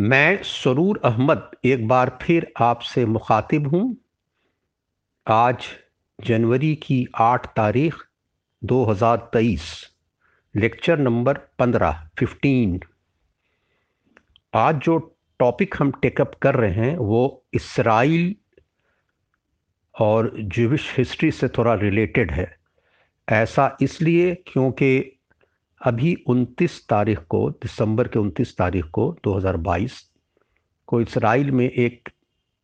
मैं सरूर अहमद एक बार फिर आपसे मुखातिब हूँ। आज जनवरी की आठ तारीख 2023 लेक्चर नंबर पंद्रह फिफ्टीन आज जो टॉपिक हम टेकअप कर रहे हैं वो इसराइल और जूविश हिस्ट्री से थोड़ा रिलेटेड है। ऐसा इसलिए क्योंकि अभी 29 तारीख को, दिसंबर के 29 तारीख को 2022 को इसराइल में एक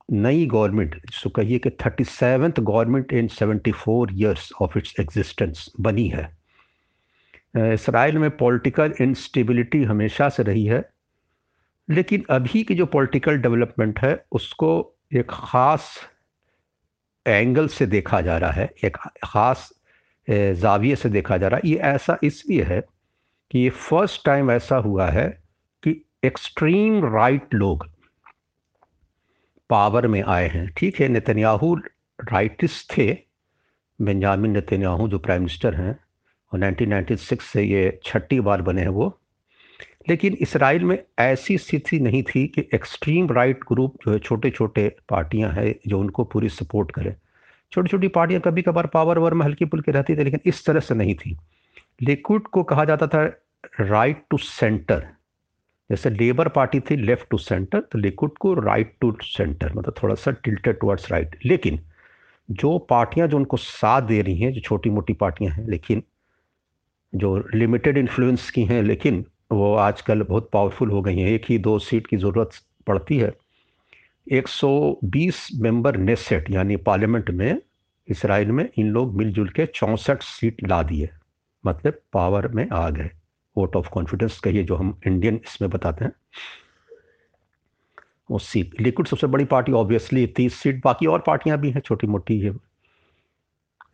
नई गवर्नमेंट, जिसको कहिए कि thirty seventh government in 74 years of its existence बनी है। इसराइल में पॉलिटिकल इंस्टेबिलिटी हमेशा से रही है, लेकिन अभी की जो पॉलिटिकल डेवलपमेंट है, उसको एक ख़ास एंगल से देखा जा रहा है, एक ख़ास जाविये से देखा जा रहा है। ये ऐसा इसलिए है कि ये फ़र्स्ट टाइम ऐसा हुआ है कि एक्सट्रीम राइट लोग पावर में आए हैं। ठीक है, नेतन्याहू राइटिस्ट थे बेंजामिन नेतन्याहू जो प्राइम मिनिस्टर हैं, और 1996 से ये छठी बार बने हैं वो। लेकिन इसराइल में ऐसी स्थिति नहीं थी कि एक्सट्रीम राइट ग्रुप जो है छोटे छोटे पार्टियाँ हैं जो उनको पूरी सपोर्ट करें। छोटी छोटी पार्टियाँ कभी कभार पावर वर में हल्की फुल्की रहती थी, लेकिन इस तरह से नहीं थी। लिक्विड को कहा जाता था राइट टू सेंटर जैसे लेबर पार्टी थी लेफ़्ट टू सेंटर तो लिक्विड को राइट टू सेंटर मतलब थोड़ा सा टिल्टेड टुवर्ड्स राइट लेकिन जो पार्टियाँ जो उनको साथ दे रही हैं, जो छोटी मोटी पार्टियाँ हैं, लेकिन जो लिमिटेड इन्फ्लुएंस की हैं, लेकिन वो आजकल बहुत पावरफुल हो गई हैं। एक ही दो सीट की ज़रूरत पड़ती है। 120 मेंबर नेसेट यानी पार्लियामेंट में इसराइल में, इन लोग मिलजुल के चौंसठ सीट ला दिए। मतलब पावर में आ गए। वोट ऑफ़ कॉन्फिडेंस कहिए जो हम इंडियन इसमें बताते हैं। वो सीट लिक्विड सबसे बड़ी पार्टी ऑब्वियसली तीस सीट बाकी और पार्टियाँ भी हैं छोटी मोटी ये।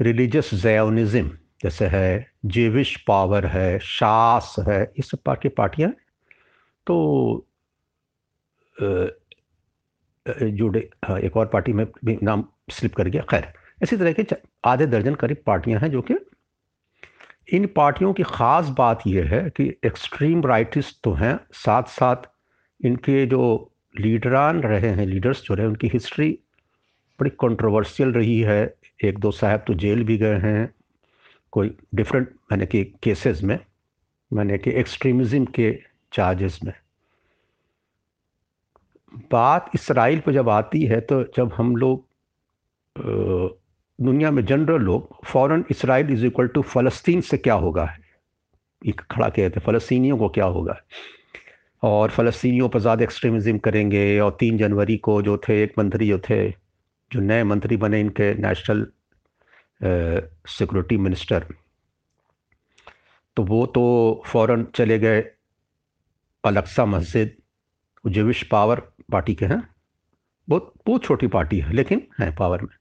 रिलीजियस जैनिज़म जैसे है जेविश पावर है शास है, इस सब की पार्टियाँ तो जुड़े हाँ एक और पार्टी में भी नाम स्लिप कर गया। खैर, इसी तरह के आधे दर्जन करीब पार्टियाँ हैं जो कि इन पार्टियों की ख़ास बात यह है कि एक्सट्रीम राइटिस्ट तो हैं साथ साथ इनके जो लीडरान रहे हैं लीडर्स जो रहे उनकी हिस्ट्री बड़ी कंट्रोवर्शियल रही है। एक दो साहब तो जेल भी गए हैं, कोई डिफरेंट मैंने कि केसेस में, मैंने कि एक्सट्रीमिज़म के चार्जेस में। बात इसराइल पर जब आती है तो जब हम लोग दुनिया में जनरल लोग फ़ौरन इसराइल इज़ इक्वल टू फ़लस्तीन से क्या होगा? एक खड़ा कहते हैं फ़लस्तीनियों को क्या होगा? और फ़लस्तीनियों पर ज़्यादा एक्सट्रीमिज़म करेंगे, और तीन जनवरी को जो थे, एक मंत्री जो थे, जो नए मंत्री बने इनके नेशनल सिक्योरिटी मिनिस्टर तो वो तो फ़ौरन चले गए, अलक्सा मस्जिद जेविश पावर पार्टी के हैं। बहुत बहुत छोटी पार्टी है, लेकिन हैं पावर में।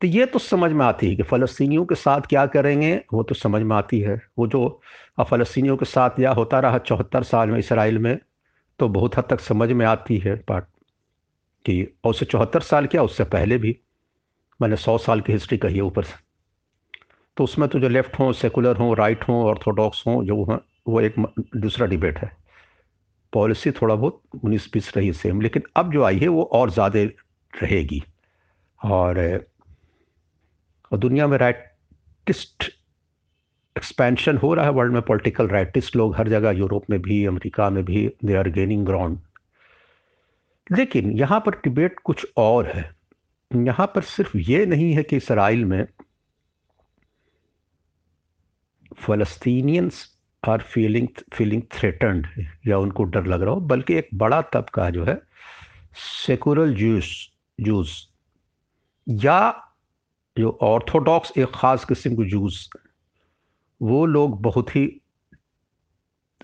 तो ये तो समझ में आती है कि फ़लस्तीनियों के साथ क्या करेंगे, वो तो समझ में आती है। वो जो फ़लस्तीनियों के साथ या होता रहा चौहत्तर साल में इसराइल में तो बहुत हद तक समझ में आती है बात कि उससे चौहत्तर साल क्या, उससे पहले भी। मैंने सौ साल की हिस्ट्री कही है ऊपर से। तो उसमें तो जो लेफ़्ट हों, सेकुलर हों, राइट हों, ऑर्थोडॉक्स हों, जो हैं, वो एक दूसरा डिबेट है। पॉलिसी थोड़ा बहुत उन्नीस बीस रही सेम, लेकिन अब जो आई है, वो और ज़्यादा रहेगी। और और दुनिया में राइटिस्ट एक्सपेंशन हो रहा है वर्ल्ड में पॉलिटिकल राइटिस्ट लोग हर जगह, यूरोप में भी, अमेरिका में भी दे आर गेनिंग ग्राउंड लेकिन यहाँ पर डिबेट कुछ और है। यहाँ पर सिर्फ़ ये नहीं है कि इसराइल में फ़लस्तीनियंस आर फीलिंग फीलिंग थ्रेटन्ड या उनको डर लग रहा हो, बल्कि एक बड़ा तबका जो है सेकुलर जूस जूस या जो ऑर्थोडॉक्स एक ख़ास किस्म के जूस वो लोग बहुत ही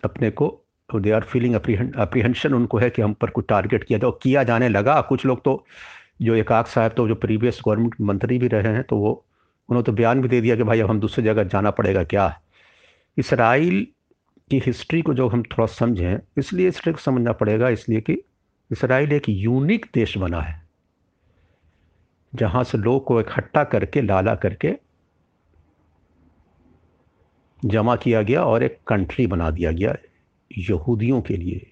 अपने को दे आर फीलिंग अप्रीहेंशन उनको है कि हम पर कुछ टारगेट किया जाए। और किया जाने लगा, कुछ लोग तो जो एक आग साहब तो जो प्रीवियस गवर्नमेंट मंत्री भी रहे हैं तो वो, उन्होंने तो बयान भी दे दिया कि भाई अब हम दूसरी जगह जाना पड़ेगा क्या? इसराइल की हिस्ट्री को जो हम थोड़ा समझें, इसलिए हिस्ट्री को समझना पड़ेगा इसलिए कि इसराइल एक यूनिक देश बना है। जहाँ से लोग को इकट्ठा करके लाला करके जमा किया गया और एक कंट्री बना दिया गया यहूदियों के लिए।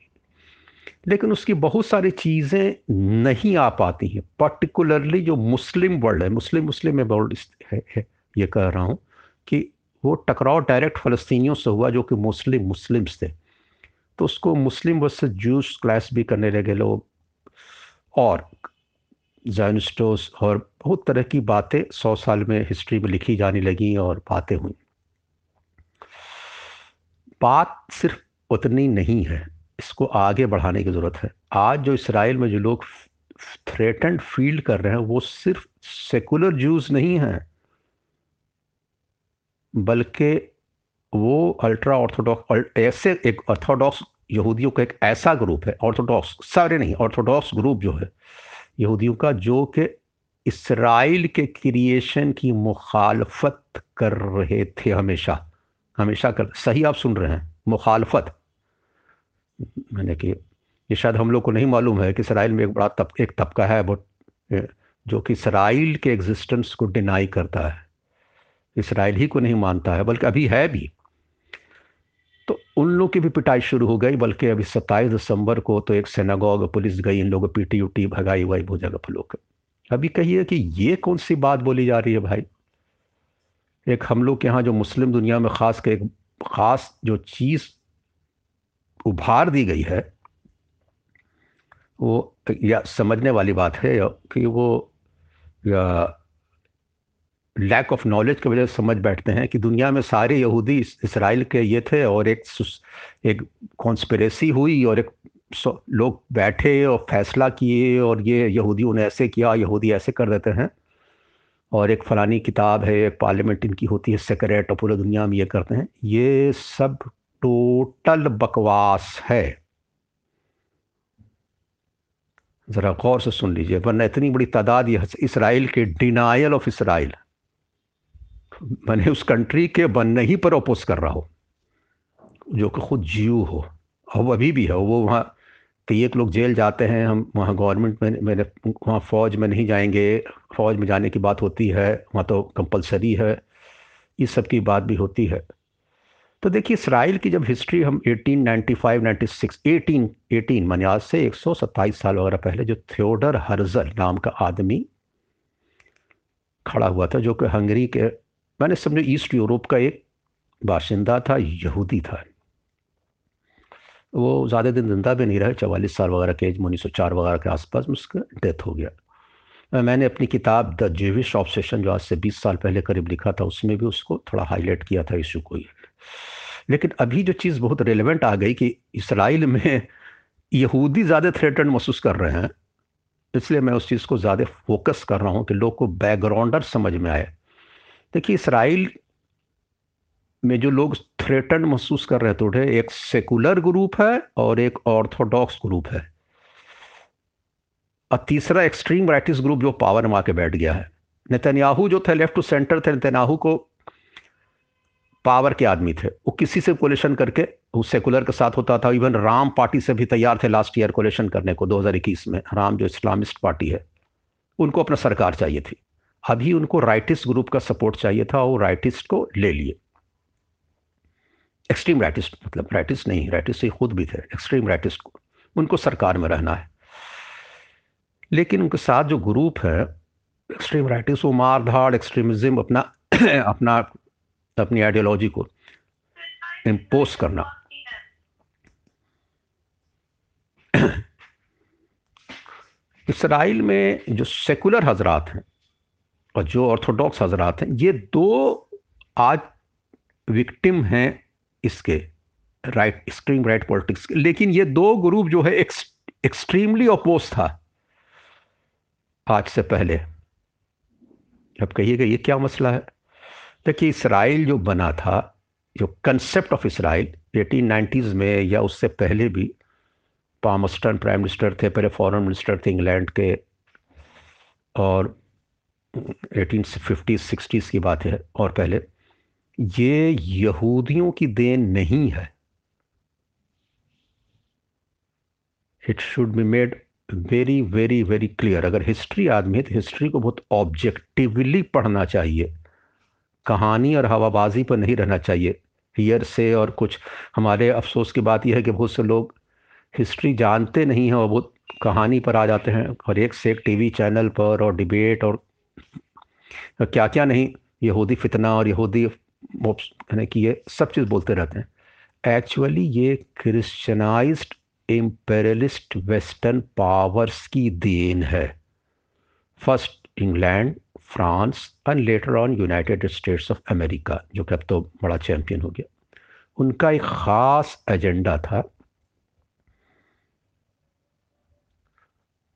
लेकिन उसकी बहुत सारी चीज़ें नहीं आ पाती हैं। पर्टिकुलरली जो मुस्लिम वर्ल्ड है मुस्लिम मुस्लिम में वर्ल्ड है, है ये कह रहा हूँ कि वो टकराव डायरेक्ट फ़लस्तीनियों से हुआ जो कि मुस्लिम मुस्लिम्स थे। तो उसको मुस्लिम वर्सेस जूस क्लास भी करने लगे लोग। और जैनस्टोस और बहुत तरह की बातें सौ साल में हिस्ट्री में लिखी जाने लगी और बातें हुई। बात सिर्फ़ उतनी नहीं है, इसको आगे बढ़ाने की ज़रूरत है। आज जो इसराइल में जो लोग थ्रेटेंड फ़ील्ड कर रहे हैं, वो सिर्फ़ सेकुलर जूस नहीं हैं, बल्कि वो अल्ट्रा ऑर्थोडॉक्स ऐसे एक ऑर्थोडॉक्स यहूदियों का एक ऐसा ग्रुप है ऑर्थोडॉक्स सारे नहीं ऑर्थोडॉक्स ग्रुप जो है यहूदियों का, जो कि इसराइल के क्रिएशन की मुखालफत कर रहे थे हमेशा। हमेशा कर, सही आप सुन रहे हैं, मुखालफत। मैंने कि ये शायद हम लोग को नहीं मालूम है कि इसराइल में एक बड़ा तब एक तबका है वो जो कि इसराइल के एग्जिस्टेंस को डिनाई करता है। इसराइल ही को नहीं मानता है, बल्कि अभी है भी। तो उन लोग की भी पिटाई शुरू हो गई, बल्कि अभी सत्ताईस दिसंबर को तो एक सेनागोग पुलिस गई, इन लोगों पीटी उटी भगाई वो जगह लोग अभी कहिए कि ये कौन सी बात बोली जा रही है भाई? एक हम लोग के यहाँ जो मुस्लिम दुनिया में ख़ास के एक ख़ास जो चीज़ उभार दी गई है, वो या समझने वाली बात है कि वो या लैक ऑफ़ नॉलेज की वजह से समझ बैठते हैं कि दुनिया में सारे यहूदी इसराइल के ये थे और एक एक कॉन्स्परेसी हुई और एक लोग बैठे और फैसला किए और ये यहूदियों ने ऐसे किया, यहूदी ऐसे कर देते हैं। और एक फ़लानी किताब है, एक पार्लियामेंट इनकी होती है, सेक्रेट और पूरे दुनिया में ये करते हैं। ये सब टोटल बकवास है। ज़रा गौर से सुन लीजिए, वरना इतनी बड़ी तादाद इसराइल के डिनाइल ऑफ़ इसराइल मैंने उस कंट्री के बनने ही पर अपोज कर रहा हो। जो कि खुद जीव हो। और अभी भी है, वो वहाँ कई एक लोग जेल जाते हैं, हम वहाँ गवर्नमेंट में, मैंने वहाँ फ़ौज में नहीं जाएँगे, फ़ौज में जाने की बात होती है, वहाँ तो कंपलसरी है, इस सब की बात भी होती है। तो देखिए, इसराइल की जब हिस्ट्री हम 1895 96 18 18 मानी आज से एक सौ सत्ताईस साल वगैरह पहले जो थियोडर हर्जल नाम का आदमी खड़ा हुआ था, जो कि हंगरी के मैंने समझो ईस्ट यूरोप का एक बाशिंदा था, यहूदी था। वो ज़्यादा दिन ज़िंदा भी नहीं रहे, चवालीस साल वगैरह के एज में, उन्नीस वगैरह के आसपास में उसका डेथ हो गया। मैंने अपनी किताब द जेविश ऑब्सेशन, जो आज से 20 साल पहले करीब लिखा था, उसमें भी उसको थोड़ा हाईलाइट किया था इशू को लेकिन अभी जो चीज़ बहुत रेलिवेंट आ गई कि इसराइल में यहूदी ज़्यादा थ्रेटन महसूस कर रहे हैं, इसलिए मैं उस चीज़ को ज़्यादा फोकस कर रहा हूँ कि लोग को बैकग्राउंडर समझ में आए। देखिए, इसराइल में जो लोग थ्रेटन महसूस कर रहे थे एक सेकुलर ग्रुप है और एक ऑर्थोडॉक्स ग्रुप है। और तीसरा एक्सट्रीम राइटिस ग्रुप जो पावर में आके बैठ गया है। नेतन्याहू जो थे लेफ़्ट टू सेंटर थे, नेतन्याहू को पावर के आदमी थे। वो किसी से कोलेशन करके उस सेकुलर के साथ होता था। इवन राम पार्टी से भी तैयार थे लास्ट ईयर कोलेशन करने को 2021 में। राम जो इस्लामिस्ट पार्टी है, उनको अपना सरकार चाहिए थी। अभी उनको राइटिस्ट ग्रुप का सपोर्ट चाहिए था और राइटिस्ट को ले लिए। एक्सट्रीम राइटिस्ट मतलब राइटिस्ट नहीं राइटिस्ट से खुद भी थे एक्सट्रीम राइटिस्ट को। उनको सरकार में रहना है। लेकिन उनके साथ जो ग्रुप है एक्सट्रीम राइटिस्ट वो मार धाड़ एक्सट्रीमिज्म अपना अपना, अपनी आइडियोलॉजी को इम्पोज करना। इसराइल में जो सेकुलर हजरात हैं और जो ऑर्थोडॉक्स हजरात हैं, ये दो आज विक्टिम हैं इसके राइट एक्सट्रीम राइट पॉलिटिक्स के। लेकिन ये दो ग्रुप जो है एक्सट्रीमली अपोज था आज से पहले। अब कहिएगा, ये क्या मसला है? देखिए, इसराइल जो बना था, जो concept of Israel eighteen nineties में या उससे पहले भी पामस्टन प्राइम मिनिस्टर थे, पहले फॉरेन मिनिस्टर थे इंग्लैंड के, और एटीन फिफ्टीज, सिक्सटीज़ की बात है, और पहले, ये यहूदियों की देन नहीं है। It should be made very very very clear अगर हिस्ट्री आदमी है तो हिस्ट्री को बहुत ऑब्जेक्टिवली पढ़ना चाहिए। कहानी और हवाबाजी पर नहीं रहना चाहिए। हियर से और कुछ, हमारे अफसोस की बात यह है कि बहुत से लोग हिस्ट्री जानते नहीं हैं और वो कहानी पर आ जाते हैं। और एक से एक टीवी चैनल पर और डिबेट और क्या क्या नहीं, यहूदी फितना और यहूदी यानी कि ये सब चीज़ बोलते रहते हैं। एक्चुअली ये क्रिश्चनाइज्ड इम्पेरियलिस्ट वेस्टर्न पावर्स की देन है। First England France and later on United States of America जो कि अब तो बड़ा चैंपियन हो गया। उनका एक ख़ास एजेंडा था।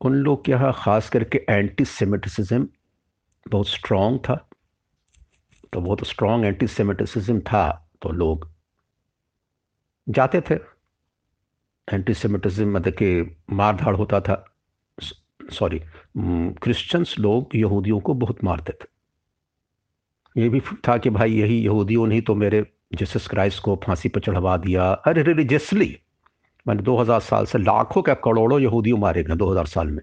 उन लोग के यहाँ ख़ास करके एंटी सेमिटिसिज्म बहुत स्ट्रॉन्ग था तो बहुत स्ट्रॉन्ग एंटी सेमिटिसिज्म था तो लोग जाते थे। एंटी सेमिटिज्म मतलब कि मार धाड़ होता था। सॉरी क्रिश्चियंस लोग यहूदियों को बहुत मारते थे। ये भी था कि भाई यही यहूदियों ने तो मेरे जीसस क्राइस्ट को फांसी पर चढ़वा दिया। अरे रिलीजियसली मैंने 2000 साल से लाखों क्या करोड़ों यहूदियों मारे गए 2000 साल में।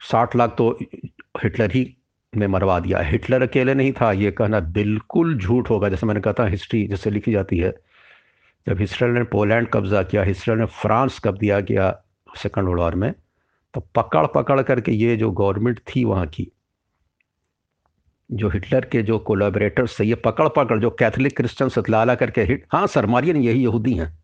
60 लाख तो हिटलर ही ने मरवा दिया। हिटलर अकेले नहीं था। ये कहना बिल्कुल झूठ होगा। जैसे मैंने कहा था, हिस्ट्री जैसे लिखी जाती है। जब हिटलर ने पोलैंड कब्जा किया हिटलर ने फ्रांस कब दिया गया सेकंड वर्ल्ड वॉर में तो पकड़ पकड़ करके ये जो गवर्नमेंट थी वहाँ की, जो हिटलर के जो कोलाबरेटर्स थे, ये पकड़ पकड़ जो कैथोलिक क्रिश्चियन सतलाला करके हिट हाँ सरमारियन यही यहूदी हैं।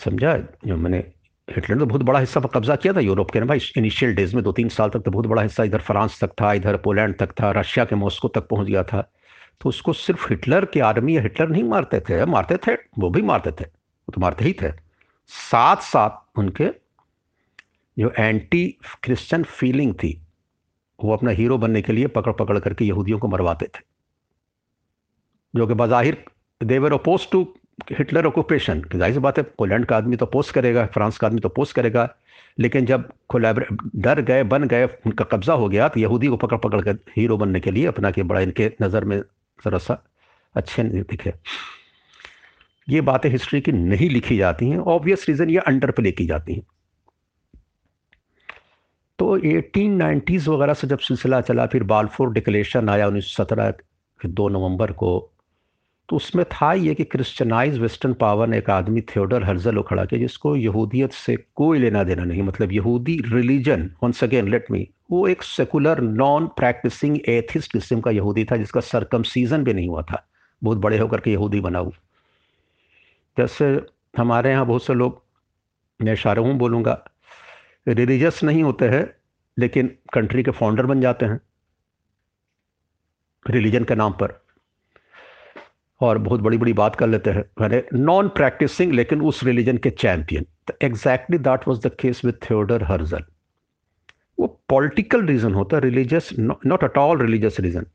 समझा? जो मैंने हिटलर ने बहुत बड़ा हिस्सा पर कब्जा किया था यूरोप के, ना भाई? इनिशियल डेज़ में दो तीन साल तक तो बहुत बड़ा हिस्सा इधर फ्रांस तक था, इधर पोलैंड तक था, रशिया के मॉस्को तक पहुँच गया था। तो उसको सिर्फ़ हिटलर की आर्मी या हिटलर नहीं मारते थे मारते थे, वो भी मारते थे, वो तो मारते ही थे। साथ साथ उनके जो एंटी क्रिश्चियन फीलिंग थी, वो अपना हीरो बनने के लिए पकड़ पकड़ करके यहूदियों को मरवाते थे। जो कि बाहिर they were oppose to Hitler occupation ज़ाहिर बात है, पोलैंड का आदमी तो पोस्ट करेगा, फ्रांस का आदमी तो पोस्ट करेगा, लेकिन जब कोलेबर डर गए, बन गए, उनका कब्जा हो गया तो यहूदी को पकड़ पकड़ कर हीरो बनने के लिए अपना के बड़ा इनके नज़र में ज़रा सा अच्छे नहीं दिखे। ये बातें हिस्ट्री की नहीं लिखी जाती हैं ऑब्वियस रीज़न ये अंडर प्ले की जाती हैं। तो एटीन वगैरह से जब सिलसिला चला, फिर बालफोर डिक्लेशन आया उन्नीस सौ सत्रह दो नवंबर को तो उसमें था ये कि क्रिश्चनाइज वेस्टर्न पावर ने एक आदमी, थियोडर हर्जल, उखड़ा किया, जिसको यहूदियत से कोई लेना देना नहीं। मतलब यहूदी religion once again let me वो एक सेकुलर नॉन प्रैक्टिसिंग एथिस्ट किस्म का यहूदी था, जिसका सरकम सीज़न भी नहीं हुआ था। बहुत बड़े होकर के यहूदी बना हुआ जैसे हमारे यहाँ बहुत से लोग, मैं हूँ, बोलूँगा रिलीजियस नहीं होते हैं, लेकिन कंट्री के फाउंडर बन जाते हैं। रिलीजन के नाम पर। और बहुत बड़ी बड़ी बात कर लेते हैं। मैंने नॉन प्रैक्टिसिंग लेकिन उस रिलीजन के champion exactly that was the case with Theodor Herzl वो पॉलिटिकल रीज़न होता religious not at all religious reason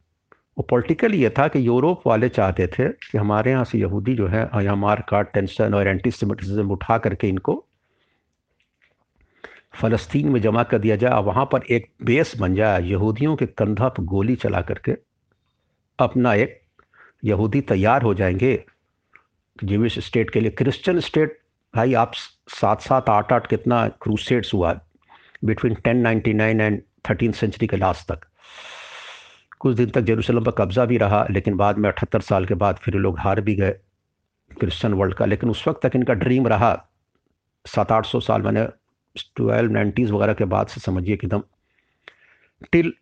वो पॉलिटिकल ये था कि यूरोप वाले चाहते थे कि हमारे यहाँ से यहूदी जो है हमार का टेंशन और एंटी सेमिटिज्म उठा करके इनको फ़लस्तीन में जमा कर दिया जाए वहाँ पर एक बेस बन जाए, यहूदियों के कंधा पर गोली चला करके अपना एक यहूदी तैयार हो जाएँगे। जीविश स्टेट के लिए क्रिश्चियन स्टेट भाई आप सात सात आठ आठ कितना क्रूसेड्स हुआ between ten ninety nine and thirteen century के लास्ट तक। कुछ दिन तक जेरूसलम पर कब्ज़ा भी रहा, लेकिन बाद में अठहत्तर साल के बाद फिर लोग हार भी गए क्रिश्चियन वर्ल्ड का। लेकिन उस वक्त तक इनका ड्रीम रहा। सात आठ सौ साल मैंने ट्वेल्व नाइन्टीज़ वगैरह के बाद से समझिए एकदम। Till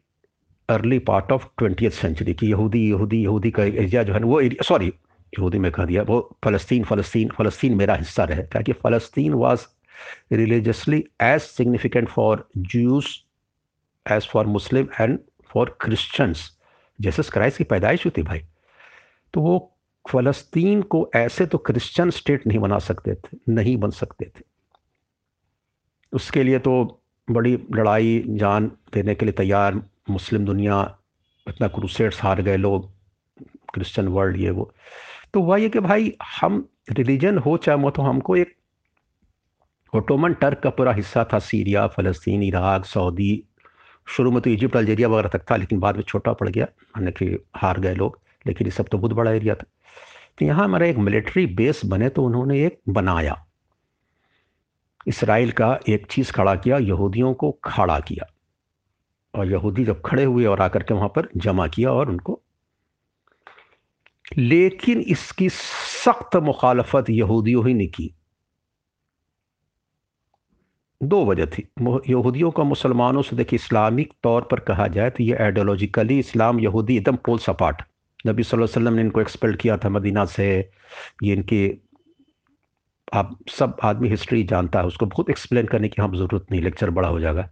early part of twenty century की यहूदी यहूदी यहूदी का एरिया जो है वो एरिया सॉरी यहूदी में कह दिया, वो फ़लस्तीन फ़लस्तीन फ़लस्तीन मेरा हिस्सा रहे ताकि फ़लस्तीन was religiously as significant for Jews as for Muslim and for Christians जैसे क्राइस्ट की पैदाइश हुई थी भाई। तो वो फ़लस्तीन को ऐसे तो क्रिश्चियन स्टेट नहीं बना सकते थे, नहीं बन सकते थे। उसके लिए तो बड़ी लड़ाई, जान देने के लिए तैयार मुस्लिम दुनिया, इतना क्रूसेट्स हार गए लोग, क्रिश्चियन वर्ल्ड, ये वो। तो हुआ ये कि भाई, हम रिलीजन हो चाहे वो तो हमको एक ओटोमन टर्क का पूरा हिस्सा था, सीरिया, फ़लस्तीन, इराक, सऊदी, शुरू में तो इजिप्ट, अल्जीरिया वगैरह तक था, लेकिन बाद में छोटा पड़ गया, यानी कि हार गए लोग, लेकिन ये सब तो बहुत बड़ा एरिया था। तो यहाँ हमारा एक मिलिट्री बेस बने तो उन्होंने एक बनाया। इसराइल का एक चीज़ खड़ा किया, यहूदियों को खड़ा किया। और यहूदी जब खड़े हुए और आकर के वहाँ पर जमा किया और उनको लेकिन इसकी सख्त मुखालफत यहूदियों ही ने की। दो वजह थी। यहूदियों का मुसलमानों से देखिए इस्लामिक तौर पर कहा जाए तो ये आइडियोलॉजिकली इस्लाम यहूदी एकदम पोल सपाट। नबी सल्लल्लाहु अलैहि वसल्लम ने इनको एक्सपेल किया था मदीना से। ये इनके, आप सब आदमी हिस्ट्री जानता है, उसको बहुत एक्सप्लेन करने की हम ज़रूरत नहीं लेक्चर बड़ा हो जाएगा।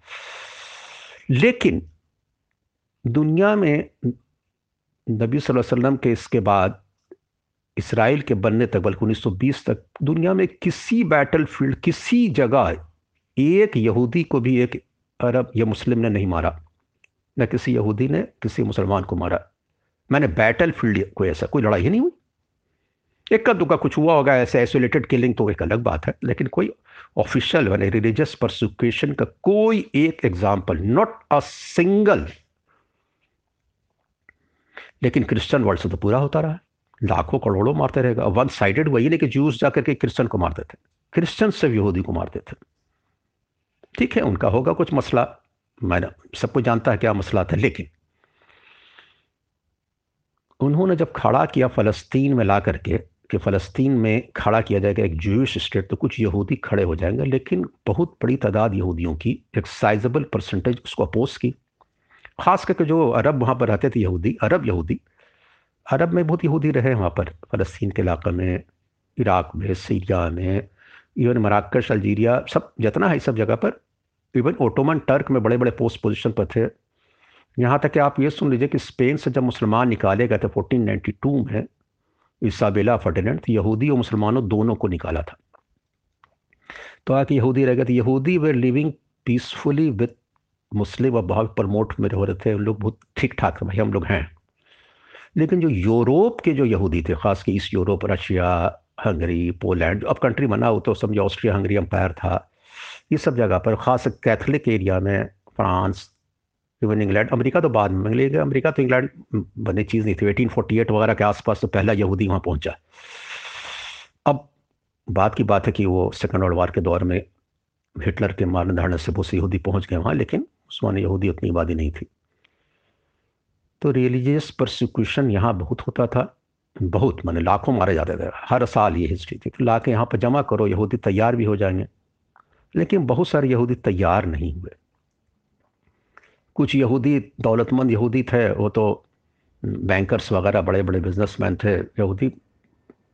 लेकिन दुनिया में नबी वसल्लम के इसके बाद इसराइल के बनने तक, बल्कि 1920 तक, दुनिया में किसी बैटल फ़ील्ड किसी जगह एक यहूदी को भी, एक अरब या मुस्लिम ने नहीं मारा। न किसी यहूदी ने, किसी मुसलमान को मारा। मैंने बैटल फ़ील्ड कोई ऐसा, कोई लड़ाई ही नहीं हुई। एक का दुका कुछ हुआ होगा, ऐसे आइसोलेटेड किलिंग तो एक अलग बात है, लेकिन कोई ऑफिशियल यानी रिलीजियस परसिक्यूशन का कोई एक एग्ज़ाम्पल नॉट अ सिंगल लेकिन क्रिश्चियन वर्ल्ड से तो पूरा होता रहा, लाखों करोड़ों मारते रहेगा वन साइडेड वही नहीं कि जूस जाकर के क्रिश्चियन को मारते थे क्रिश्चियन से यहूदी को मारते थे। ठीक है, उनका होगा कुछ मसला मैंने सबको जानता है क्या मसला था, लेकिन उन्होंने जब खड़ा किया फ़लस्तीन में ला करके कि फ़लस्तीन में खड़ा किया जाएगा, एक जूश स्टेट तो कुछ यहूदी खड़े हो जाएँगे, लेकिन बहुत बड़ी तादाद यहूदियों की, एक साइजेबल परसेंटेज उसको अपोज की। ख़ास करके जो अरब वहाँ पर रहते थे, यहूदी, अरब यहूदी, अरब में बहुत यहूदी रहे वहाँ पर, फ़लस्तीन के इलाक़े में, इराक़ में, सीरिया में, इवन मराकश, अल्जीरिया, सब जितना है सब जगह पर, इवन ओटोमन टर्क में बड़े बड़े पोस्ट पोजीशन पर थे। यहाँ तक कि आप ये सुन लीजिए कि स्पेन से जब मुसलमान निकाले गए थे 1492 में इसाबेला फर्डिनेंड तो यहूदी और मुसलमानों दोनों को निकाला था। तो आके यहूदी रह गए थे यहूदी वे लिविंग पीसफुली विथ मुस्लिम और प्रमोट में हो रहे थे, उन लोग बहुत ठीक ठाक थे, भाई, हम लोग हैं। लेकिन जो यूरोप के जो यहूदी थे, ख़ास के east Europe, Russia, Hungary, Poland, अब कंट्री बना हो तो समझो ऑस्ट्रिया हंगरी अम्पायर था, ये सब जगह पर, ख़ास कैथलिक एरिया में, फ्रांस इवन इंग्लैंड अमेरिका तो बाद में लेकिन अमेरिका तो इंग्लैंड बने चीज़ नहीं थी 1848 वगैरह के आसपास तो पहला यहूदी वहाँ पहुँचा। अब बात की बात है कि वो सेकेंड वर्ल्ड वार के दौर में हिटलर के मारने धारने से बहुत से यहूदी पहुँच गए वहाँ, लेकिन उस यहूदी उतनी आबादी नहीं थी। तो रिलीजियस प्रोसिक्यूशन यहाँ बहुत होता था, बहुत, मैंने लाखों मारे जाते थे, हर साल ये हिस्ट्री थी। तो ला के यहाँ पर जमा करो, यहूदी तैयार भी हो जाएँगे। लेकिन बहुत सारे यहूदी तैयार नहीं हुए। कुछ यहूदी दौलतमंद यहूदी थे, वो तो बैंकर्स वगैरह बड़े बड़े बिजनेसमैन थे। यहूदी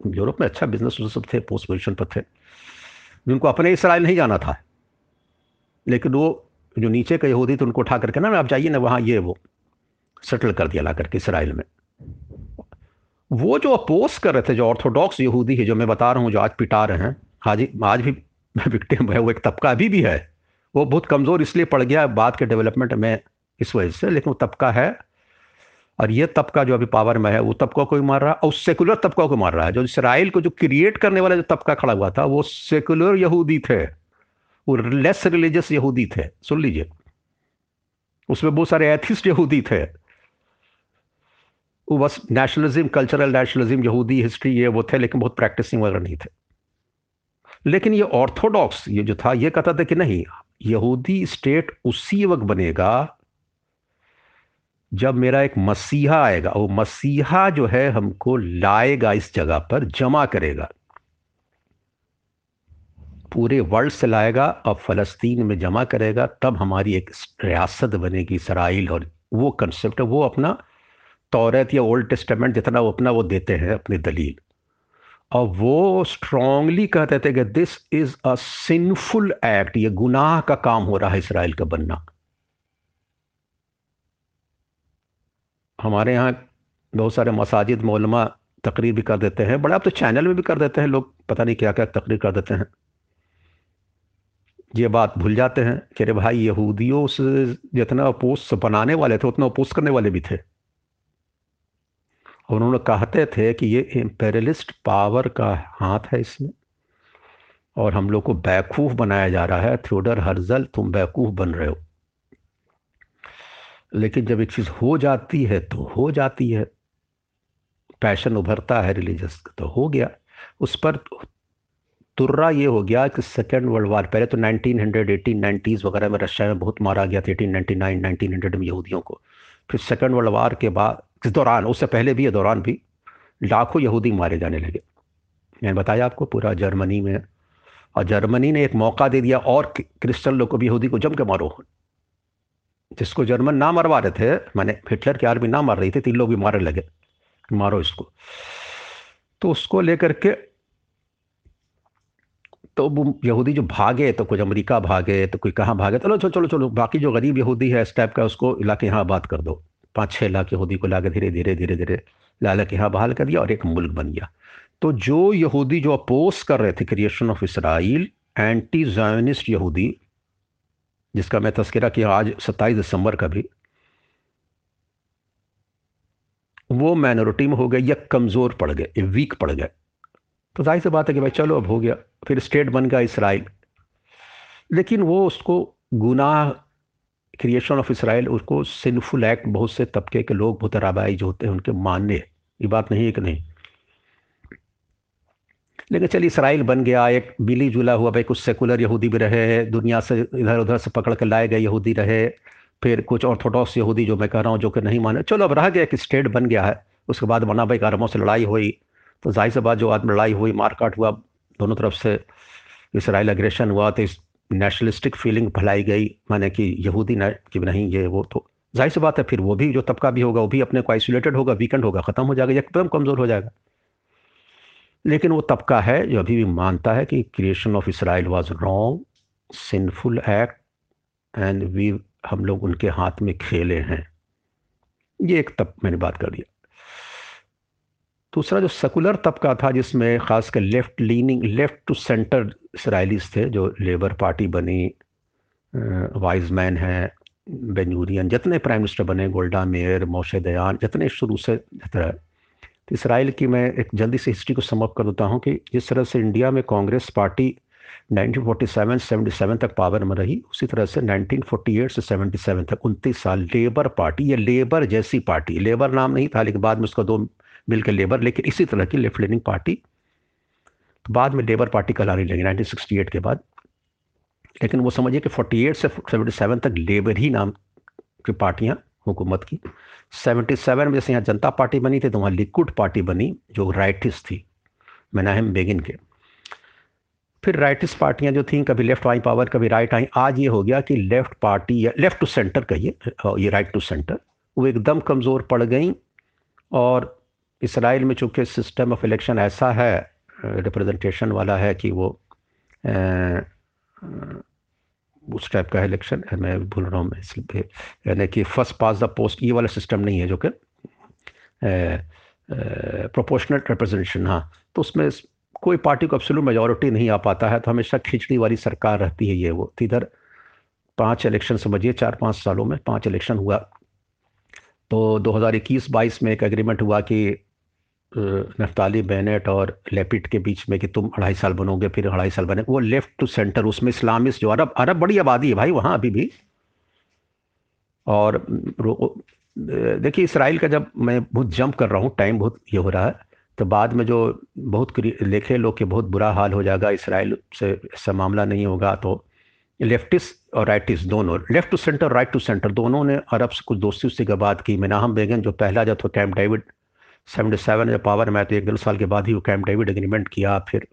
यूरोप में अच्छा बिज़नेस सब थे पोस्ट पोजिशन पर थे। जिनको अपने इसराइल नहीं जाना था। लेकिन वो जो नीचे के यहूदी थे, उनको उठा करके ना, आप जाइए ना, वहाँ ये वो सेटल कर दिया ला करके इसराइल में। वो जो अपोज कर रहे थे, जो ऑर्थोडॉक्स यहूदी है, जो मैं बता रहा हूँ, जो आज पिटा रहे हैं हाजी आज भी विक्टिम है, वो एक तबका अभी भी है। वो बहुत कमज़ोर इसलिए पड़ गया, बाद के डेवलपमेंट में इस वजह से, लेकिन वो तबका है। और ये तबका जो अभी पावर में है, वो तबका को मार रहा है और सेकुलर तबका को मार रहा है। जो इसराइल को जो क्रिएट करने वाला जो तबका खड़ा हुआ था, वो सेकुलर यहूदी थे। वो लेस रिलीजियस यहूदी थे। सुन लीजिए। उसमें बहुत सारे एथिस्ट यहूदी थे। वो बस नेशनलिज्म कल्चरल नेशनलिज्म यहूदी हिस्ट्री ये वो थे, लेकिन बहुत प्रैक्टिसिंग वगैरह नहीं थे। लेकिन ये ऑर्थोडॉक्स ये जो था, ये कहता था कि नहीं, यहूदी स्टेट उसी वक्त बनेगा जब मेरा एक मसीहा आएगा, वो मसीहा जो है हमको लाएगा इस जगह पर, जमा करेगा। पूरे वर्ल्ड से लाएगा और फ़लस्तीन में जमा करेगा, तब हमारी एक रियासत बनेगी इसराइल और वो कंसेप्ट वो अपना तौरत या ओल्ड टेस्टमेंट जितना वो अपना वो देते हैं अपनी दलील। और वो स्ट्रांगली कहते थे कि this is a sinful act ये गुनाह का काम हो रहा है इसराइल का बनना। हमारे यहाँ बहुत सारे मसाजिद, मौलमा तकरीर भी कर देते हैं। बड़े आप तो चैनल में भी कर देते हैं लोग, पता नहीं क्या क्या तकरीर कर देते हैं। ये बात भूल जाते हैं कि अरे भाई, यहूदियों से जितना अपोस्ट बनाने वाले थे, उतना अपोस्ट करने वाले भी थे। और उन्होंने कहते थे कि ये इम्पेरियलिस्ट पावर का हाथ है इसमें। और हम लोग को बेवकूफ़ बनाया जा रहा है। थ्योडर हर्जल, तुम बेवकूफ़ बन रहे हो। लेकिन जब एक चीज़ हो जाती है तो हो जाती है। पैशन उभरता है रिलीजियस तो हो गया। उस पर तुर्रा ये हो गया कि सेकेंड वर्ल्ड वार, पहले तो 1900 1890s वगैरह में रशिया में बहुत मारा गया था 1899 1900 में यहूदियों को। फिर सेकेंड वर्ल्ड वार के बाद, इस दौरान, उससे पहले भी, ये दौरान भी, लाखों यहूदी मारे जाने लगे। मैंने बताया आपको, पूरा जर्मनी में। और जर्मनी ने एक मौका दे दिया, और क्रिश्चन लोग को भी यहूदी को जम के मारो। जिसको जर्मन ना मरवा रहे थे, मैंने हिटलर की आर्मी ना मार रही थी, तीन लोग भी मारने लगे। मारो इसको। तो उसको लेकर के तो वो यहूदी जो भागे तो कुछ अमेरिका भागे तो कोई कहाँ भागे? तो चलो चलो चलो, बाकी जो गरीब यहूदी है, इस टाइप का उसको ला के यहाँ बात कर दो। पाँच छः लाख यहूदी को ला के धीरे धीरे धीरे धीरे ला ला के यहाँ बहाल कर दिया और एक मुल्क बन गया। तो जो यहूदी जो अपोज कर रहे थे, creation of Israel anti Zionist यहूदी जिसका मैं तस्करा किया आज सत्ताईस दिसंबर का भी, वो माइनॉरिटी में हो गए या कमज़ोर पड़ गए वीक पड़ गए। तो ज़ाहिर सी बात है कि भाई चलो अब हो गया, फिर स्टेट बन गया इसराइल। लेकिन वो उसको गुनाह क्रिएशन ऑफ़ इसराइल उसको सिंफुल एक्ट बहुत से तबके के लोग, बहुत राबाई जो होते हैं, उनके मानने ये बात नहीं है कि नहीं। लेकिन चलिए इसराइल बन गया, एक मिली जुला हुआ, भाई कुछ सेकुलर यहूदी भी रहे, दुनिया से इधर उधर से पकड़ के लाए गए यहूदी रहे, फिर कुछ ऑर्थोडॉक्स यहूदी जो मैं कह रहा हूँ, जो कि नहीं माने। चलो, अब रह गया, एक स्टेट बन गया है, उसके बाद मना भाई अरबों से लड़ाई हुई तो ज़ाहिर से बात, जो आदमी लड़ाई हुई, मारकाट हुआ, दोनों तरफ़ से इसराइल अग्रेशन हुआ तो इस नेशनलिस्टिक फीलिंग फैलाई गई, माने कि यहूदी न, कि नहीं, ये वो तो। ज़ाहिर सी बात है, फिर वो भी, जो तबका भी होगा, वो भी अपने को आइसोलेटेड होगा वीकेंड होगा, ख़त्म हो जाएगा एकदम कमज़ोर हो जाएगा। लेकिन वो तबका है, जो अभी भी मानता है कि creation of Israel was wrong sinful act and we हम लोग उनके हाथ में खेले हैं। ये एक तब, मैंने बात कर दिया। दूसरा जो सेकुलर तबका था, जिसमें खासकर left leaning left to centre Israelis थे, जो लेबर पार्टी बनी वाइज मैन है बेनूरियन जितने प्राइम मिनिस्टर बने गोल्डा मेयर मोशे दयान जितने शुरू से जितना तो इसराइल की मैं एक जल्दी से हिस्ट्री को समअप कर देता हूँ कि जिस तरह से इंडिया में कांग्रेस पार्टी 1947 77 तक पावर में रही, उसी तरह से 1948 से 77 तक उनतीस साल लेबर पार्टी, या लेबर जैसी पार्टी, लेबर नाम नहीं था, लेकिन बाद में उसका दो मिलकर लेबर, लेकिन इसी तरह की लेफ़्ट लेनिंग पार्टी। तो बाद में लेबर पार्टी कहलाने लगी 1968 के बाद। लेकिन वो समझिए कि 48 से 77 तक लेबर ही नाम की पार्टियाँ हुकूमत की। 77 में जैसे यहाँ जनता पार्टी बनी थी तो वहाँ लिक्विड पार्टी बनी, जो राइटिस थी, मैनाहम बेगिन के। फिर राइटिस पार्टियाँ जो थी, कभी लेफ़्ट आई पावर, कभी राइट आई, आज ये हो गया कि लेफ़्ट पार्टी या लेफ़्ट टू सेंटर कहिए ये राइट टू सेंटर, वो एकदम कमज़ोर पड़ गई और इसराइल में चूँकि सिस्टम ऑफ़ इलेक्शन ऐसा है रिप्रेजेंटेशन वाला है कि वो उस टाइप का इलेक्शन मैं भूल रहा हूँ, मैं इसलिए यानी कि फ़र्स्ट पास द पोस्ट ये वाला सिस्टम नहीं है जो कि प्रोपोर्शनल रिप्रेजेंटेशन हाँ। तो उसमें कोई पार्टी को एब्सोल्यूट मेजोरिटी नहीं आ पाता है तो हमेशा खिचड़ी वाली सरकार रहती है ये वो। तो इधर पाँच इलेक्शन समझिए, चार पाँच सालों में पाँच इलेक्शन हुआ। तो 2021-22 में एक एग्रीमेंट हुआ कि नफ्ताली बेनेट और लेपिट के बीच में कि तुम अढ़ाई साल बनोगे, फिर अढ़ाई साल बने। वो लेफ़्ट टू सेंटर, उसमें इस्लामिस्ट जो अरब अरब बड़ी आबादी है भाई वहाँ अभी भी। और देखिए इसराइल का जब मैं बहुत जंप कर रहा हूँ, टाइम बहुत ये हो रहा है तो बाद में जो बहुत लेखे लोग के बहुत बुरा हाल हो जाएगा, इसराइल से ऐसा मामला नहीं होगा तो लेफ्टिस्ट और राइटिस्ट दोनों, left to centre, right to centre, दोनों ने अरब से कुछ दोस्ती उससे के बाद की। मेनाहम बेगन जो पहला जो था कैम्प डेविड सेवेंटी सेवन जब पावर में तो एक डेढ़ साल के बाद ही वो कैम्प डेविड एग्रीमेंट किया, फिर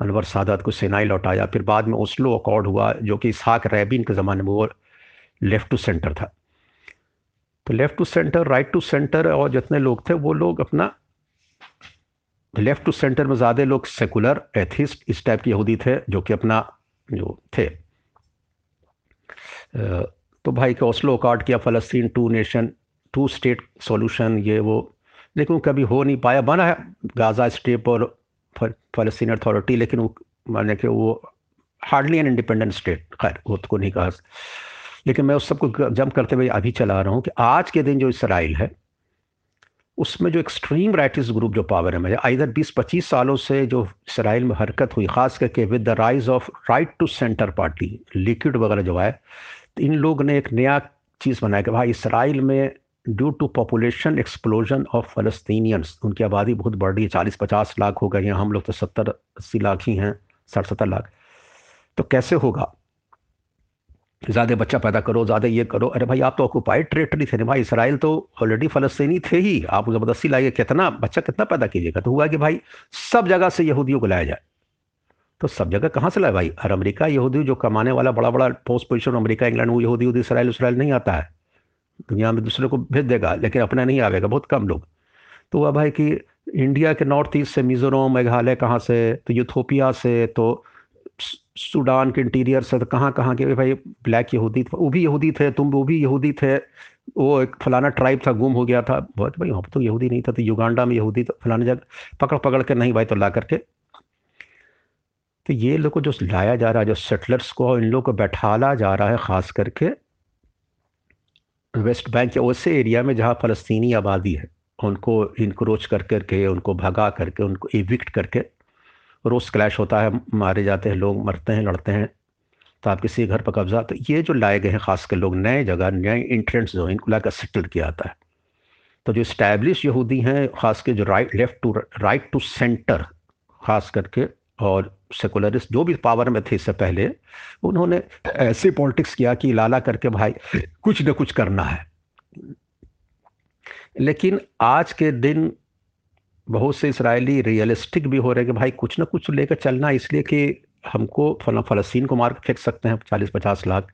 अनवर सादात को सेनाई लौटाया फिर बाद में ओस्लो अकॉर्ड हुआ, जो कि इसहाक रैबिन के ज़माने में वो लेफ़्ट टू सेंटर था। तो left to centre, right to centre और जितने लोग थे, वो लोग अपना लेफ़्ट टू सेंटर में ज़्यादा लोग सेकुलर एथिस्ट इस टाइप के यहूदी थे, जो कि अपना जो थे। तो भाई के ओस्लो कार्ड किया, फ़लस्तीन two nation, two state solution, ये वो लेकिन कभी हो नहीं पाया। बना है गाज़ा स्टेप और फ़लस्तीन अथॉरिटी, लेकिन वो माने कि वो हार्डली एन इंडिपेंडेंट स्टेट। खैर, वो तो नहीं कहा। लेकिन मैं उस सबको जम करते हुए अभी चला रहा हूँ कि आज के दिन जो इसराइल है, उसमें जो एक्सट्रीम राइटिस ग्रुप जो पावर में इधर 20-25 सालों से जो इसराइल में हरकत हुई, ख़ास करके with the rise of right to centre party Likud वगैरह जो है तो इन लोग ने एक नया चीज़ बनाया कि भाई इसराइल में due to population explosion of Palestinians उनकी आबादी बहुत बढ़ रही है। चालीस, पचास लाख हो गई हैं। हम लोग तो सत्तर, अस्सी लाख ही हैं, साठ, सत्तर लाख। तो कैसे होगा? ज़्यादा बच्चा पैदा करो, ज़्यादा ये करो। अरे भाई, आप तो ऑक्यूपाइड टेरेटरी थे भाई। इसराइल तो ऑलरेडी फ़लस्तीनी थे ही। आप ज़बरदस्ती लाइए, कितना बच्चा कितना पैदा कीजिएगा? तो हुआ कि भाई, सब जगह से यहूदियों को लाया जाए। तो सब जगह कहाँ से लाए भाई? और अमेरिका यहूदी जो कमाने वाला बड़ा बड़ा पोस्ट पोजिशन अमेरिका, इंग्लैंड, वो यहूदी यहूदी इसराइल इसराइल नहीं आता है। दुनिया में दूसरे को भेज देगा, लेकिन अपना नहीं आवेगा, बहुत कम लोग। तो हुआ भाई कि इंडिया के नॉर्थ ईस्ट से मिज़ोरम, मेघालय कहाँ से तो यूथोपिया से तो सूडान के इंटीरियर से तो कहाँ कहाँ के, भाई ब्लैक यहूदी वो भी यहूदी थे, तुम वो भी यहूदी थे, वो एक फलाना ट्राइब था, गुम हो गया था, बहुत भाई वहाँ पर तो यहूदी नहीं था तो युगांडा में यहूदी तो फलाने जगह पकड़ पकड़ के नहीं भाई तो ला करके। तो ये लोग को जो लाया जा रहा है, जो सेटलर्स को, इन लोग को बैठाला जा रहा है, ख़ास करके वेस्ट बैंक या ऐसे एरिया में जहाँ फ़लस्तनी आबादी है, उनको इनक्रोच कर करके, उनको भगा करके, उनको इविक्ट करके रोज़ क्लैश होता है, मारे जाते हैं, लोग मरते हैं, लड़ते हैं तो आप किसी घर पर कब्जा तो ये जो लाए गए हैं ख़ास कर लोग, नए जगह, नए इंट्रेंट्स जो इनको लाकर सेटल किया जाता है। तो जो इस्टेब्लिश यहूदी हैं ख़ास के जो right left to right to centre ख़ास करके और सेकुलरिस्ट जो भी पावर में थे इससे पहले, उन्होंने ऐसे पॉलिटिक्स किया कि लाला करके भाई कुछ न कुछ करना है। लेकिन आज के दिन बहुत से इसराइली रियलिस्टिक भी हो रहे हैं कि भाई कुछ ना कुछ लेकर चलना इसलिए कि हमको फला, फ़लस्तीन को मार फेंक सकते हैं, चालीस पचास लाख।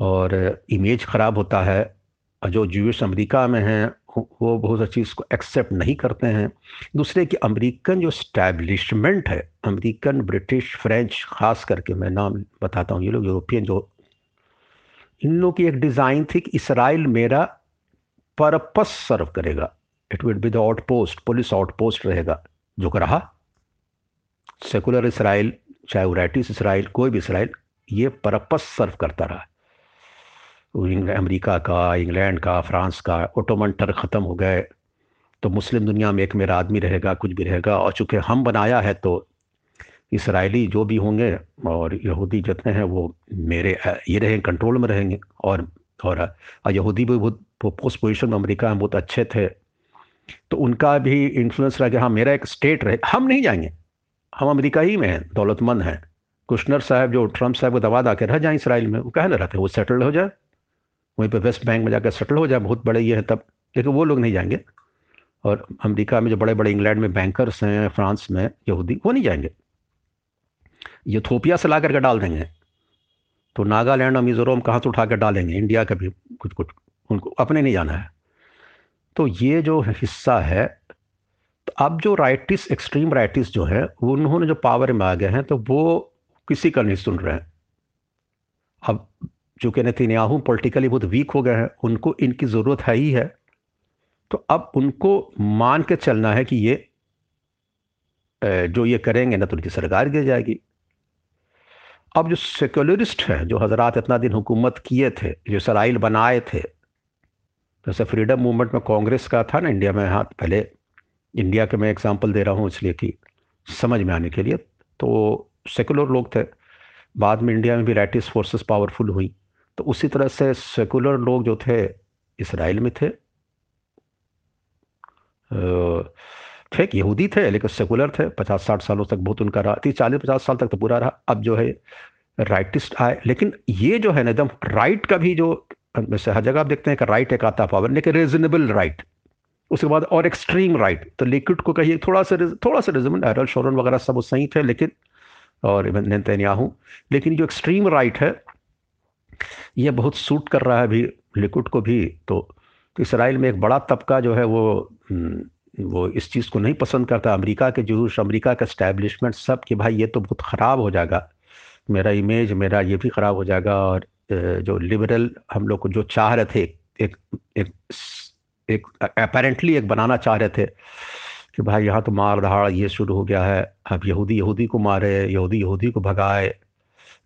और इमेज ख़राब होता है जो जूश अमेरिका में हैं, वो बहुत अच्छी इसको एक्सेप्ट नहीं करते हैं। दूसरे कि अमेरिकन जो स्टैब्लिशमेंट है, अमेरिकन ब्रिटिश फ्रेंच ख़ास करके मैं नाम बताता हूँ, ये लोग यूरोपियन जो, इन लोग की एक डिज़ाइन थी कि इसराइल मेरा पर्पस सर्व करेगा। It will be the outpost police outpost रहेगा। जो कर रहा सेकुलर इसराइल, चाहे वराइटिस इसराइल, कोई भी इसराइल, ये पर्पस सर्व करता रहा। अमेरिका का, इंग्लैंड का, फ्रांस का ओटोमन टर ख़त्म हो गए। तो मुस्लिम दुनिया में एक मेरा आदमी रहेगा, कुछ भी रहेगा। और चूँकि हम बनाया है तो इसराइली जो भी होंगे और यहूदी जितने हैं वो मेरे ये रहेंगे कंट्रोल में रहेंगे। और और यहूदी भी बहुत पोस्ट पोजिशन में अमेरिका में बहुत अच्छे थे। तो उनका भी इन्फ्लुएंस रहा कि हाँ मेरा एक स्टेट रहे। हम नहीं जाएँगे। हम अमेरिका ही में हैं, दौलतमंद हैं। कुशनर साहब, जो ट्रंप साहब को दबा दा के रह जाए इसराइल में, वो कह ना रहते वो सेटल हो जाए। वहीं पे वेस्ट बैंक में जाकर सेटल हो जाए, बहुत बड़े ये हैं तब। लेकिन वो लोग नहीं जाएँगे। और अमेरिका में जो बड़े बड़े इंग्लैंड में बैंकर्स हैं फ्रांस में यहूदी, वो नहीं जाएँगे। यूथोपिया से ला करके डाल देंगे। तो नागालैंड और मिज़ोरम कहाँ से उठा कर डालेंगे? इंडिया का भी कुछ कुछ, उनको अपने नहीं जाना है। तो ये जो हिस्सा है तो अब जो राइटिस एक्सट्रीम राइटिस जो है, उन्होंने जो पावर में आ गए हैं तो वो किसी का नहीं सुन रहे हैं। अब चूँकि नेतन्याहू पॉलिटिकली बहुत वीक हो गए हैं, उनको इनकी ज़रूरत है ही है। तो अब उनको मान के चलना है कि ये जो ये करेंगे, ना तो उनकी सरकार गिर जाएगी। अब जो सेकुलरिस्ट हैं, जो हजरात इतना दिन हुकूमत किए थे, जो इसराइल बनाए थे, जैसे फ्रीडम मूवमेंट में कांग्रेस का था ना इंडिया में हाँ पहले इंडिया के मैं एग्जांपल दे रहा हूँ इसलिए कि समझ में आने के लिए तो सेकुलर लोग थे। बाद में इंडिया में भी राइटिस फोर्सेस पावरफुल हुई। तो उसी तरह से सेकुलर लोग जो थे, इसराइल में थे। ठीक यहूदी थे, लेकिन सेकुलर थे। पचास साठ सालों तक बहुत उनका रहा। तीस, चालीस, पचास साल तक तो पूरा रहा। अब जो है राइटिस्ट आए। लेकिन ये जो है ना एकदम राइट का भी जो हर जगह आप देखते हैं कि राइट एक आता पावर लेकिन रिजनेबल राइट उसके बाद और एक्सट्रीम राइट तो लिक्विड को कहिए, थोड़ा सा थोड़ा सा रिजनेबल एरल शोरन वगैरह सब वो सही थे, लेकिन, और नेतन्याहू। लेकिन जो एक्सट्रीम राइट है ये बहुत सूट कर रहा है अभी लिक्विड को भी तो, इसराइल में एक बड़ा तबका जो है वो हम्म, वो इस चीज़ को नहीं पसंद करता। अमेरिका के जूश अमेरिका का इस्टेब्लिशमेंट सब कि भाई ये तो बहुत ख़राब हो जाएगा। मेरा इमेज मेरा ये भी ख़राब हो जाएगा और जो लिबरल हम लोग को जो चाह रहे थे एक एक एक अपेरेंटली एक बनाना चाह रहे थे कि भाई यहाँ तो मार दहाड़ ये शुरू हो गया है। अब यहूदी यहूदी को मारे यहूदी यहूदी को भगाए।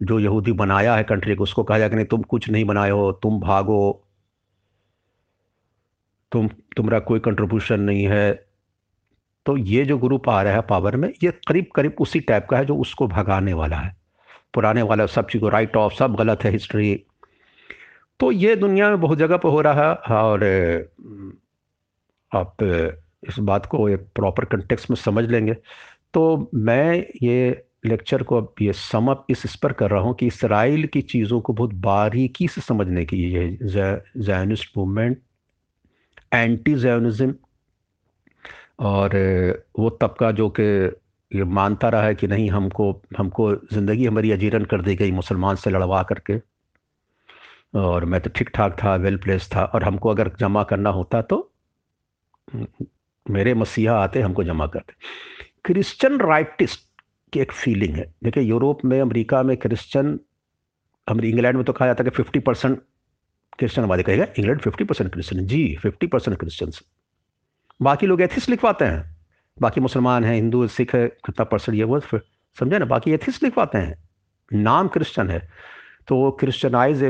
जो यहूदी बनाया है कंट्री को, उसको कहा जाए नहीं, तुम कुछ नहीं बनाए हो, तुम भागो, तुम, तुम्हारा कोई कंट्रीब्यूशन नहीं है। तो ये जो ग्रुप आ रहा है पावर में, ये करीब करीब उसी टाइप का है जो उसको भगाने वाला है। पुराने वाला सब चीज़ को राइट ऑफ़ सब गलत है हिस्ट्री तो ये दुनिया में बहुत जगह पर हो रहा है और, आप इस बात को एक प्रॉपर कंटेक्स में समझ लेंगे। तो मैं ये लेक्चर को अब ये समअप इस इस पर कर रहा हूँ कि इसराइल की चीज़ों को बहुत बारीकी से समझने की ये जैनिस्ट मूवमेंट एंटी जैनिज़म और वो तबका जो कि ये मानता रहा है कि नहीं, हमको हमको ज़िंदगी हमारी अजीरन कर दी गई मुसलमान से लड़वा करके। और मैं तो ठीक ठाक था वेल प्लेस था, और हमको अगर जमा करना होता तो मेरे मसीहा आते हमको जमा करते। क्रिश्चियन राइटिस्ट की एक फीलिंग है। देखिए, यूरोप में, अमेरिका में क्रिश्चियन इंग्लैंड में तो कहा जाता है कि फिफ्टी परसेंट क्रिश्चियन वाले कहेगा इंग्लैंड फिफ्टी परसेंट क्रिश्चियन जी फिफ्टी परसेंट क्रिश्चियन बाकी लोग एथिस लिखवाते हैं। बाकी मुसलमान हैं, हिंदू, सिख है, कितना परसेंट ये वो समझे ना? बाकी एथिस लिखवाते हैं। नाम क्रिश्चियन है। तो क्रिश्चनाइज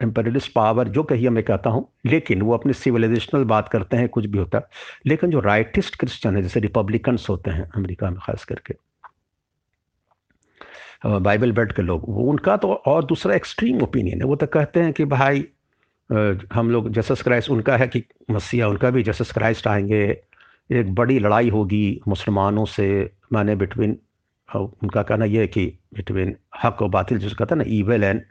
एम्पेरिलिस्ट पावर जो कहिए मैं कहता हूँ, लेकिन वो अपने सिविलाइजेशनल बात करते हैं, कुछ भी होता। है लेकिन जो राइटिस्ट क्रिश्चियन है, जैसे रिपब्लिकन्स होते हैं अमेरिका में खास करके बाइबल बेल्ट के लोग उनका तो और दूसरा एक्सट्रीम ओपिनियन है। वो तो कहते हैं कि भाई हम लोग जसस क्राइस्ट, उनका है कि मसीहा, उनका भी जसस क्राइस्ट आएँगे, एक बड़ी लड़ाई होगी मुसलमानों से। माने बिटवीन उनका कहना यह है कि बिटवीन हक और बातिल जिसको कहता है ना ईवेल एंड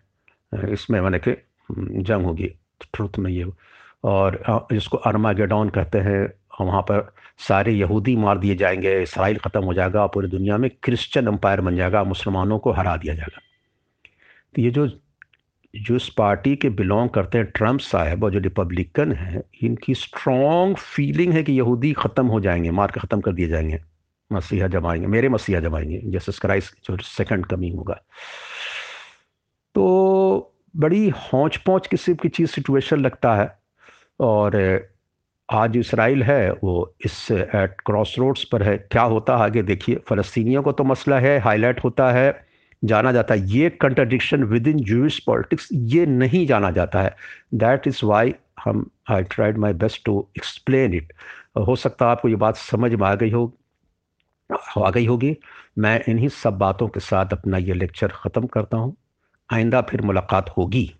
इसमें मैंने कि जंग होगी ट्रुथ में ये। और जिसको अरमागेडॉन कहते हैं, वहाँ पर सारे यहूदी मार दिए जाएँगे, इसराइल ख़त्म हो जाएगा और पूरी दुनिया में क्रिश्चियन एम्पायर बन जाएगा, मुसलमानों को हरा दिया जाएगा। तो ये जो जो इस पार्टी के बिलोंग करते हैं ट्रंप साहब और जो रिपब्लिकन हैं, इनकी स्ट्रॉन्ग फीलिंग है कि यहूदी ख़त्म हो जाएँगे, मार के ख़त्म कर दिए जाएँगे। मसीहा जमाएँगे मेरे मसीहा जमाएँगे जैसे क्राइस्ट जो सेकंड कमिंग होगा। तो बड़ी हौच पौच किस्म की चीज़ सिचुएशन लगता है और आज इसराइल है, वो इस एट क्रॉस रोड्स पर है। क्या होता है आगे देखिए, फ़लस्तीनियों को तो मसला है हाईलाइट होता है, जाना जाता है। ये contradiction within Jews politics ये नहीं जाना जाता है। दैट इज़ वाई हम I tried my best to explain it हो सकता है आपको ये बात समझ में आ गई हो, आ गई होगी। मैं इन्हीं सब बातों के साथ अपना ये लेक्चर ख़त्म करता हूँ। आइंदा फिर मुलाकात होगी।